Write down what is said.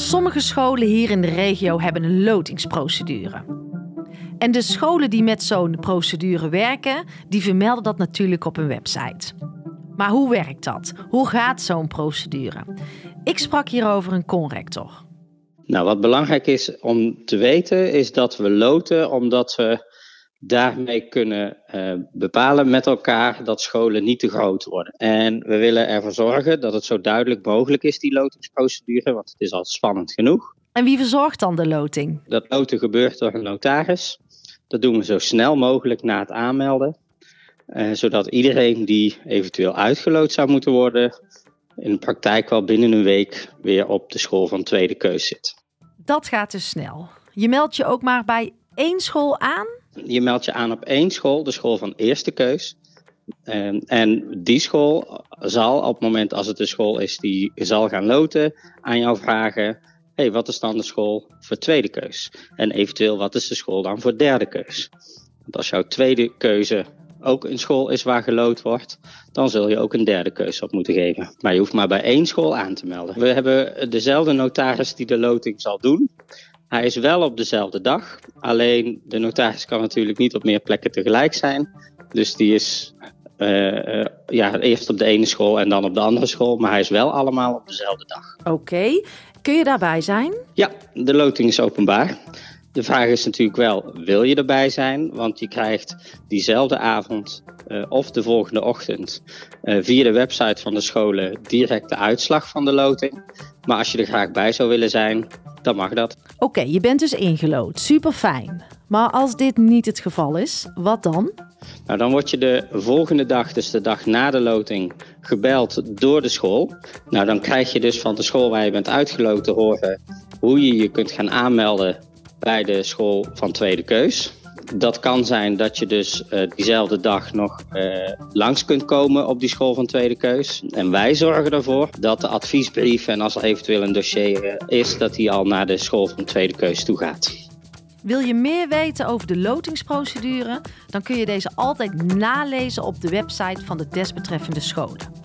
Sommige scholen hier in de regio hebben een lotingsprocedure. En de scholen die met zo'n procedure werken, die vermelden dat natuurlijk op hun website. Maar hoe werkt dat? Hoe gaat zo'n procedure? Ik sprak hierover een conrector. Nou, wat belangrijk is om te weten, is dat we loten omdat we daarmee kunnen uh, bepalen met elkaar dat scholen niet te groot worden. En we willen ervoor zorgen dat het zo duidelijk mogelijk is, die lotingsprocedure, want het is al spannend genoeg. En wie verzorgt dan de loting? Dat loten gebeurt door een notaris. Dat doen we zo snel mogelijk na het aanmelden. Uh, zodat iedereen die eventueel uitgeloot zou moeten worden, in de praktijk wel binnen een week weer op de school van tweede keus zit. Dat gaat dus snel. Je meldt je ook maar bij één school aan? Je meldt je aan op één school, de school van eerste keus. En, en die school zal op het moment als het de school is die zal gaan loten, aan jou vragen: hey, wat is dan de school voor tweede keus? En eventueel, wat is de school dan voor derde keus? Want als jouw tweede keuze ook een school is waar geloot wordt, dan zul je ook een derde keuze op moeten geven. Maar je hoeft maar bij één school aan te melden. We hebben dezelfde notaris die de loting zal doen. Hij is wel op dezelfde dag, alleen de notaris kan natuurlijk niet op meer plekken tegelijk zijn. Dus die is uh, ja, eerst op de ene school en dan op de andere school, maar hij is wel allemaal op dezelfde dag. Oké, kun je daarbij zijn? Ja, de loting is openbaar. De vraag is natuurlijk wel, wil je erbij zijn? Want je krijgt diezelfde avond uh, of de volgende ochtend uh, via de website van de scholen direct de uitslag van de loting. Maar als je er graag bij zou willen zijn, dan mag dat. Oké, je bent dus ingelood. Super fijn. Maar als dit niet het geval is, wat dan? Nou, dan word je de volgende dag, dus de dag na de loting, gebeld door de school. Nou, dan krijg je dus van de school waar je bent uitgeloot te horen hoe je je kunt gaan aanmelden bij de school van tweede keus. Dat kan zijn dat je dus uh, diezelfde dag nog uh, langs kunt komen op die school van tweede keus. En wij zorgen ervoor dat de adviesbrief en als er eventueel een dossier uh, is, dat die al naar de school van tweede keus toe gaat. Wil je meer weten over de lotingsprocedure? Dan kun je deze altijd nalezen op de website van de desbetreffende scholen.